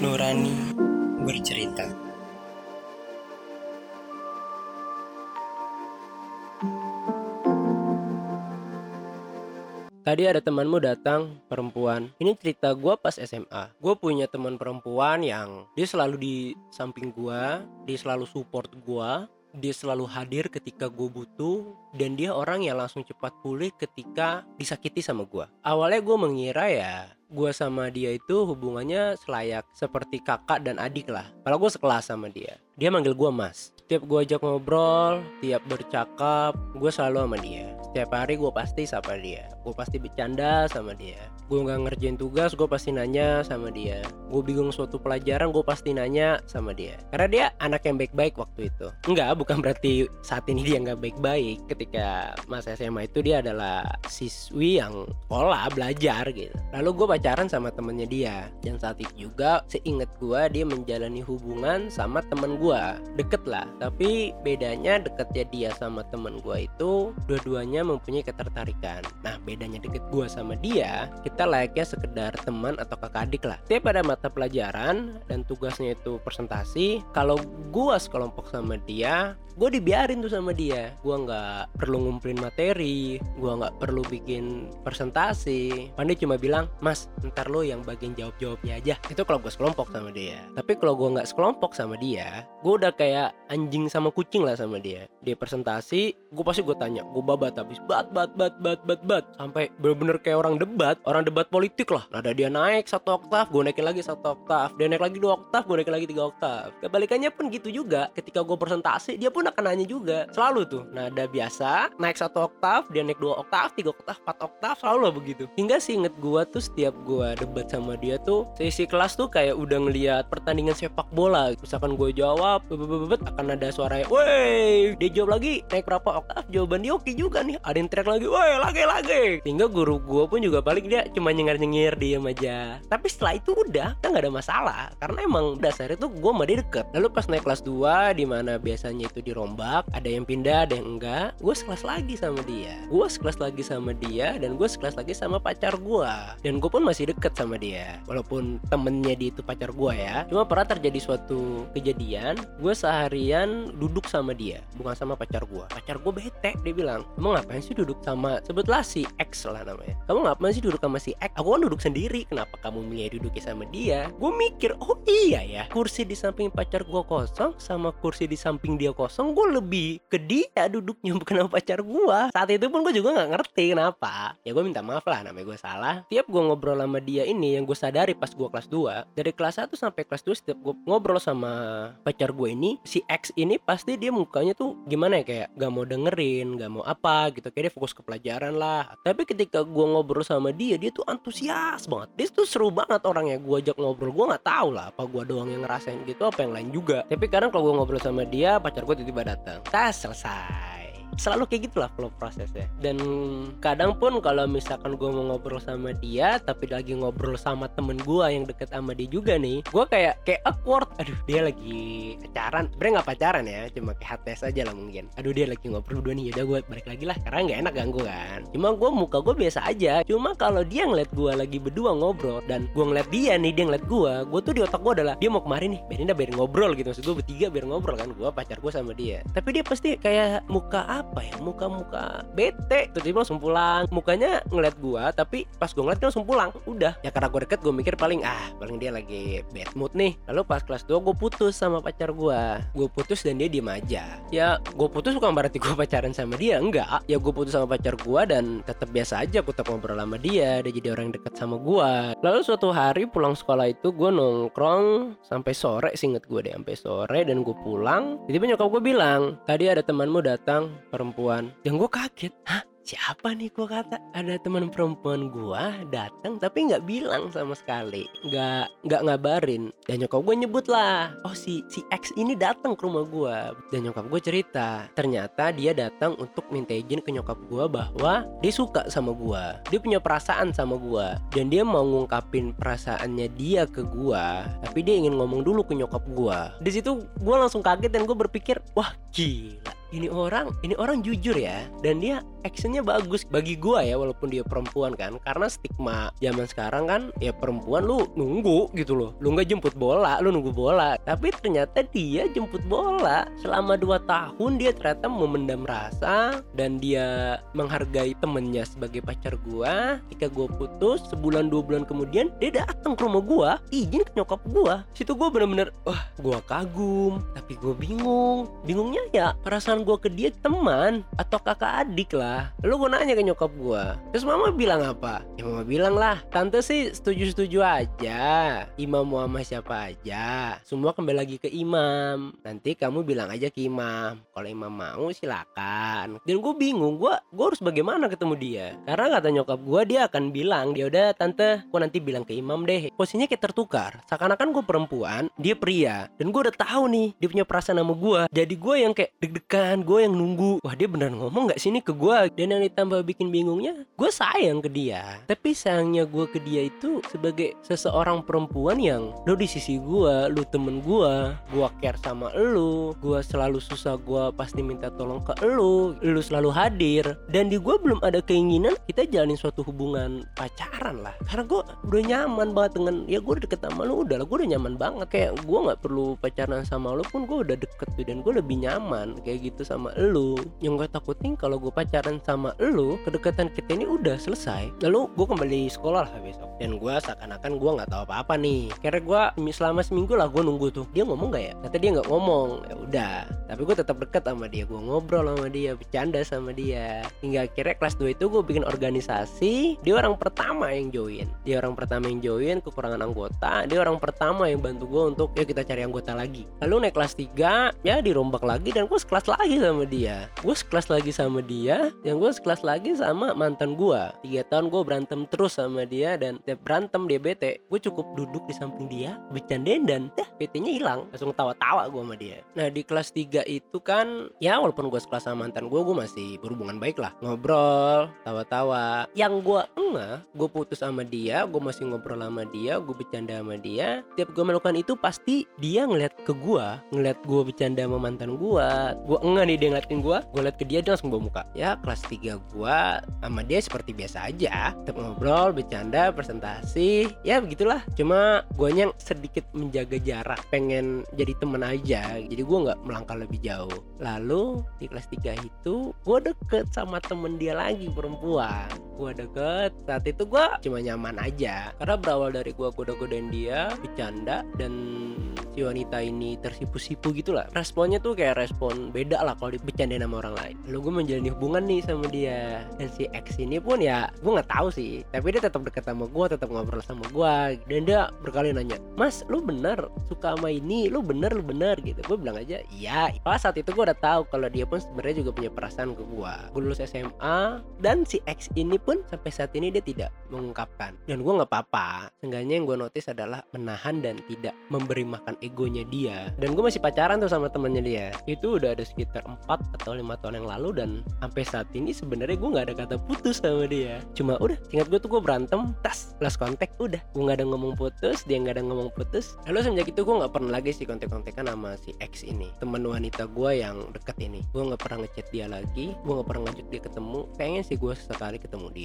Nurani bercerita. Tadi ada temanmu datang, perempuan. Ini cerita gue pas SMA. Gue punya teman perempuan yang dia selalu di samping gue, dia selalu support gue, dia selalu hadir ketika gue butuh, dan dia orang yang langsung cepat pulih ketika disakiti sama gue. Awalnya gue mengira ya, gue sama dia itu hubungannya selayak seperti kakak dan adik lah. Kalau gue sekelas sama dia, dia manggil gue mas. Setiap gue ajak ngobrol, tiap bercakap, gue selalu sama dia. Setiap hari gue pasti sapa dia. Gue pasti bercanda sama dia. Gue nggak ngerjain tugas, gue pasti nanya sama dia. Gue bingung suatu pelajaran, gue pasti nanya sama dia. Karena dia anak yang baik-baik waktu itu. Enggak, bukan berarti saat ini dia nggak baik-baik. Ketika masa SMA itu dia adalah siswi yang sekolah, belajar gitu. Lalu gue pacaran sama temennya dia. Dan saat itu juga, seingat gue dia menjalani hubungan sama temen gue. Deket lah. Tapi bedanya deketnya dia sama temen gue itu dua-duanya mempunyai ketertarikan. Nah, bedanya deket gue sama dia, kita layaknya sekedar teman atau kakak adik lah. Tiap ada mata pelajaran dan tugasnya itu presentasi, kalau gue sekelompok sama dia, gue dibiarin tuh sama dia. Gue nggak perlu ngumpulin materi, gue nggak perlu bikin presentasi. Pandi cuma bilang, Mas, ntar lo yang bagian jawab-jawabnya aja. Itu kalau gue sekelompok sama dia. Tapi kalau gue nggak sekelompok sama dia, gue udah kayak anjing sama kucing lah sama dia. Dia presentasi, gue pasti gue tanya, gue babat habis, bat bat bat bat bat bat sampai bener-bener kayak orang debat, orang debat politik lah. Nada dia naik satu oktav, gue naikin lagi satu oktav, dia naik lagi dua oktav, gue naikin lagi tiga oktav. Kebalikannya pun gitu juga, ketika gue presentasi, dia pun akan nanya juga, selalu tuh. Nada biasa, naik satu oktav, dia naik dua oktav, tiga oktav, empat oktav, selalu lah begitu. Hingga sih inget gue tuh setiap gue debat sama dia tuh, sesi kelas tuh kayak udah ngeliat pertandingan sepak bola. Misalkan gue jawab, bebet akan ada suaranya, woi, dia jawab lagi, naik berapa oktav, jawaban dia oke juga nih. Ada yang teriak lagi, woi, lagi lagi. Sehingga guru gue pun juga balik dia cuma nyengir-nyengir diem aja. Tapi setelah itu udah, kita nggak ada masalah. Karena emang dasarnya tuh gue sama dia deket. Lalu pas naik kelas 2, di mana biasanya itu dirombak, ada yang pindah, ada yang enggak. Gue sekelas lagi sama dia. Gue sekelas lagi sama dia, dan gue sekelas lagi sama pacar gue. Dan gue pun masih deket sama dia. Walaupun temennya dia itu pacar gue ya. Cuma pernah terjadi suatu kejadian, gue seharian duduk sama dia, bukan sama pacar gue. Pacar gue bete, dia bilang, kamu ngapain sih duduk sama sebutlah si X lah namanya. Kamu ngapain sih duduk sama si X? Aku kan duduk sendiri, kenapa kamu milih duduknya sama dia? Gue mikir, oh iya ya, kursi di samping pacar gue kosong sama kursi di samping dia kosong, gue lebih ke dia duduknya bukan sama pacar gue. Saat itu pun gue juga nggak ngerti kenapa. Ya gue minta maaf lah, namanya gue salah. Tiap gue ngobrol sama dia ini yang gue sadari pas gue kelas 2 dari kelas 1 sampai kelas 2 setiap gue ngobrol sama pacar gue ini si X ini pasti dia mukanya tuh gimana ya kayak gak mau dengerin gak mau apa gitu. Kayak dia fokus ke pelajaran lah. Tapi ketika gue ngobrol sama dia dia tuh antusias banget. Dia tuh seru banget orangnya gue ajak ngobrol. Gue nggak tahu lah apa gue doang yang ngerasain gitu apa yang lain juga. Tapi kadang kalau gue ngobrol sama dia pacar gue tiba-tiba datang. Tas selesai selalu kayak gitulah flow prosesnya. Dan kadang pun kalau misalkan gue mau ngobrol sama dia tapi lagi ngobrol sama temen gue yang deket sama dia juga nih gue kayak kayak awkward. Aduh dia lagi pacaran. Sebenernya nggak pacaran ya cuma kayak HTS aja lah mungkin. Aduh dia lagi ngobrol berdua nih udah gue balik lagi lah. Karena nggak enak ganggu kan. Cuma gue muka gue biasa aja. Cuma kalau dia ngeliat gue lagi berdua ngobrol dan gue ngeliat dia nih dia ngeliat gue gue tuh di otak gue adalah dia mau kemarin nih biarin dah biar ngobrol gitu. Maksud gue bertiga biar ngobrol kan gue pacar gue sama dia. Tapi dia pasti kayak muka apa ya? Muka-muka bete. Terus dia langsung pulang. Mukanya ngeliat gua tapi pas gua ngeliat dia langsung pulang. Udah. Ya karena gua deket gua mikir paling ah paling dia lagi bad mood nih. Lalu pas kelas 2 gua putus sama pacar gua. Gua putus dan dia diem aja. Ya gua putus bukan berarti gua pacaran sama dia. Enggak. Ya gua putus sama pacar gua dan tetap biasa aja aku tetap ngobrol sama dia. Dia jadi orang deket sama gua. Lalu suatu hari pulang sekolah itu gua nongkrong sampai sore singget gua deh sampai sore. Dan gua pulang tiba-tiba nyokap gua bilang tadi ada temanmu datang perempuan. Yang gue kaget hah siapa nih? gue kata ada teman perempuan gue datang tapi nggak bilang sama sekali nggak nggak ngabarin. Dan nyokap gue nyebut lah oh si si X ini datang ke rumah gue dan nyokap gue cerita ternyata dia datang untuk minta izin ke nyokap gue bahwa dia suka sama gue dia punya perasaan sama gue dan dia mau ngungkapin perasaannya dia ke gue tapi dia ingin ngomong dulu ke nyokap gue di situ gue langsung kaget dan gue berpikir wah gila ini orang ini orang jujur ya dan dia actionnya bagus bagi gua ya walaupun dia perempuan kan. Karena stigma zaman sekarang kan ya perempuan lu nunggu gitu loh. Lu nggak jemput bola lu nunggu bola. Tapi ternyata dia jemput bola. Selama 2 tahun dia ternyata memendam rasa dan dia menghargai temennya sebagai pacar gua. Ketika gua putus sebulan dua bulan kemudian dia datang ke rumah gua izin ke nyokap gua. Situ gua bener-bener wah gua kagum. Tapi gua bingung. Bingungnya ya perasaan gue ke dia teman atau kakak adik lah. Lu gue nanya ke nyokap gue terus mama bilang apa? Ya mama bilang lah tante sih setuju setuju aja. Imam mau sama siapa aja. Semua kembali lagi ke imam. Nanti kamu bilang aja ke imam. Kalau imam mau silakan. Dan gue bingung gue gue harus bagaimana ketemu dia? Karena kata nyokap gue dia akan bilang dia udah tante gue nanti bilang ke imam deh. Posisinya kayak tertukar. Seakan-akan gue perempuan dia pria. Dan gue udah tahu nih dia punya perasaan sama gue jadi gue yang kayak deg-degan gue yang nunggu. Wah dia beneran ngomong nggak sini ke gue dan yang ditambah bikin bingungnya gue sayang ke dia. Tapi sayangnya gue ke dia itu sebagai seseorang perempuan yang lo di sisi gue lu temen gue gue care sama lu gue selalu susah gue pasti minta tolong ke lu lu selalu hadir. Dan di gue belum ada keinginan kita jalanin suatu hubungan pacaran lah. Karena gue udah nyaman banget dengan ya gue udah deket sama lu udah lah gue udah nyaman banget. Kayak gue nggak perlu pacaran sama lu pun gue udah deket tuh dan gue lebih nyaman kayak gitu sama lu yang gue takutin kalau gue pacaran sama lu kedekatan kita ini udah selesai. Lalu gue kembali sekolah lah besok. Dan gue seakan-akan gue nggak tahu apa-apa nih. Karena gue selama seminggu lah gue nunggu tuh. Dia ngomong gak ya? Kata dia nggak ngomong. Ya udah. Tapi gue tetap dekat sama dia. Gue ngobrol sama dia bercanda sama dia. Hingga akhirnya kelas 2 itu gue bikin organisasi. Dia orang pertama yang join. Dia orang pertama yang join kekurangan anggota. Dia orang pertama yang bantu gue untuk ya kita cari anggota lagi. Lalu naik kelas 3 ya dirombak lagi dan gue sekelas lagi sama dia. Gue sekelas lagi sama dia yang gue sekelas lagi sama mantan gue tiga tahun gue berantem terus sama dia dan tiap berantem dia bete. Gue cukup duduk di samping dia bercandain dan dah bete nya hilang. Langsung tawa-tawa gue sama dia. Nah di kelas 3 itu kan ya walaupun gue sekelas sama mantan gue gue masih berhubungan baik lah. Ngobrol tawa-tawa. Yang gue enggak gue putus sama dia gue masih ngobrol sama dia gue bercanda sama dia. Tiap gue melakukan itu pasti dia ngeliat ke gue ngeliat gue bercanda sama mantan gue gue enggak nih dia ngeliatin gue gue liat ke dia dia langsung bawa muka. Ya kelas 3 gue sama dia seperti biasa aja. Tetap ngobrol bercanda presentasi. Ya begitulah. Cuma gue yang sedikit menjaga jarak pengen jadi temen aja. Jadi gue nggak melangkah lebih jauh. Lalu di kelas 3 itu gue deket sama temen dia lagi perempuan gue deket. Saat itu gue cuma nyaman aja. Karena berawal dari gue goda-godain dia bercanda dan si wanita ini tersipu-sipu gitu lah responnya tuh kayak respon beda lah kalau dibecandain sama orang lain. Lalu gue menjalani hubungan nih sama dia. Dan si X ini pun ya gue nggak tahu sih. Tapi dia tetap deket sama gue tetap ngobrol sama gue dan dia berkali nanya mas lu bener? Suka sama ini? Lu bener lu bener? Gitu. Gue bilang aja iya. Pas saat itu gue udah tahu kalau dia pun sebenarnya juga punya perasaan ke gue gue lulus SMA dan si X ini pun sampai saat ini dia tidak mengungkapkan. Dan gue nggak apa-apa. Seenggaknya yang gue notice adalah menahan dan tidak memberi makan egonya dia. Dan gue masih pacaran tuh sama temennya dia. Itu udah ada sekitar 4 atau lima tahun yang lalu dan sampai saat ini sebenarnya gue nggak ada kata putus sama dia. Cuma udah ingat gue tuh gue berantem tas lost kontak udah. Gue nggak ada ngomong putus dia nggak ada ngomong putus. Lalu semenjak itu gue nggak pernah lagi sih kontak-kontakan sama si X ini. Teman wanita gue yang deket ini. Gue nggak pernah ngechat dia lagi gue nggak pernah ngajak dia ketemu. Pengen sih gue sekali ketemu dia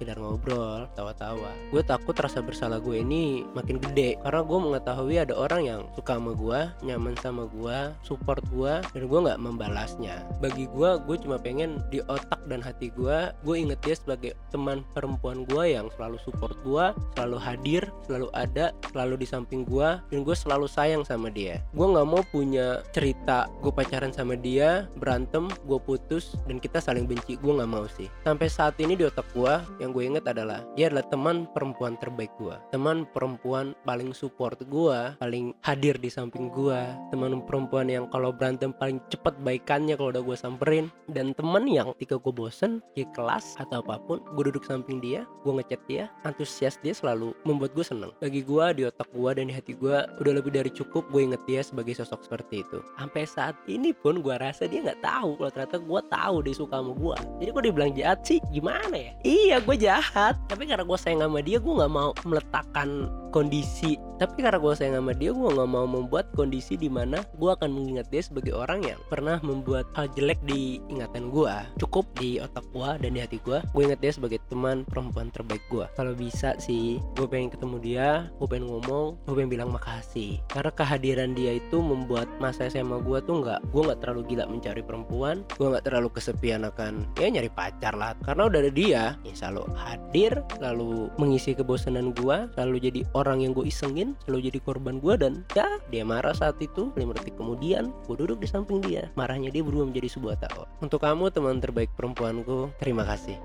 sekedar ngobrol tawa-tawa. Gue takut rasa bersalah gue ini makin gede. Karena gue mengetahui ada orang yang suka sama gue nyaman sama gue support gue dan gue nggak membalasnya. Bagi gue gue cuma pengen di otak dan hati gue gue inget dia sebagai teman perempuan gue yang selalu support gue selalu hadir selalu ada selalu di samping gue dan gue selalu sayang sama dia. Gue nggak mau punya cerita gue pacaran sama dia berantem gue putus dan kita saling benci. Gue nggak mau sih. Sampai saat ini di otak gue yang gue inget adalah dia adalah teman perempuan terbaik gue teman perempuan paling support gue paling hadir di samping gue teman perempuan yang kalau berantem paling cepet baikannya kalau udah gue samperin. Dan teman yang ketika gue bosen di kelas atau apa pun gue duduk samping dia gue ngechat dia antusias dia selalu membuat gue seneng. Bagi gue di otak gue dan di hati gue udah lebih dari cukup gue inget dia sebagai sosok seperti itu. Sampai saat ini pun gue rasa dia nggak tahu kalau ternyata gue tahu dia suka sama gue jadi gue dibilang jahat sih? Gimana ya iya gue jahat. Tapi karena gue sayang sama dia gue nggak mau meletakkan kondisi tapi karena gue sayang sama dia gue nggak mau membuat kondisi di mana gue akan mengingat dia sebagai orang yang pernah membuat hal jelek di ingatan gue cukup di otak gue dan di hati gue gue ingat dia sebagai teman perempuan terbaik gue kalau bisa sih gue pengen ketemu dia gue pengen ngomong gue pengen bilang makasih. Karena kehadiran dia itu membuat masa SMA gue tuh nggak gue nggak terlalu gila mencari perempuan gue nggak terlalu kesepian akan ya nyari pacar lah. Karena udah ada dia ya selalu hadir selalu mengisi kebosanan gue selalu jadi orang yang gue isengin selalu jadi korban gue dan ya dia marah saat itu 5 detik kemudian gue duduk di samping dia. Marahnya dia berubah menjadi sebuah tawa untuk kamu teman terbaik perempuanku terima kasih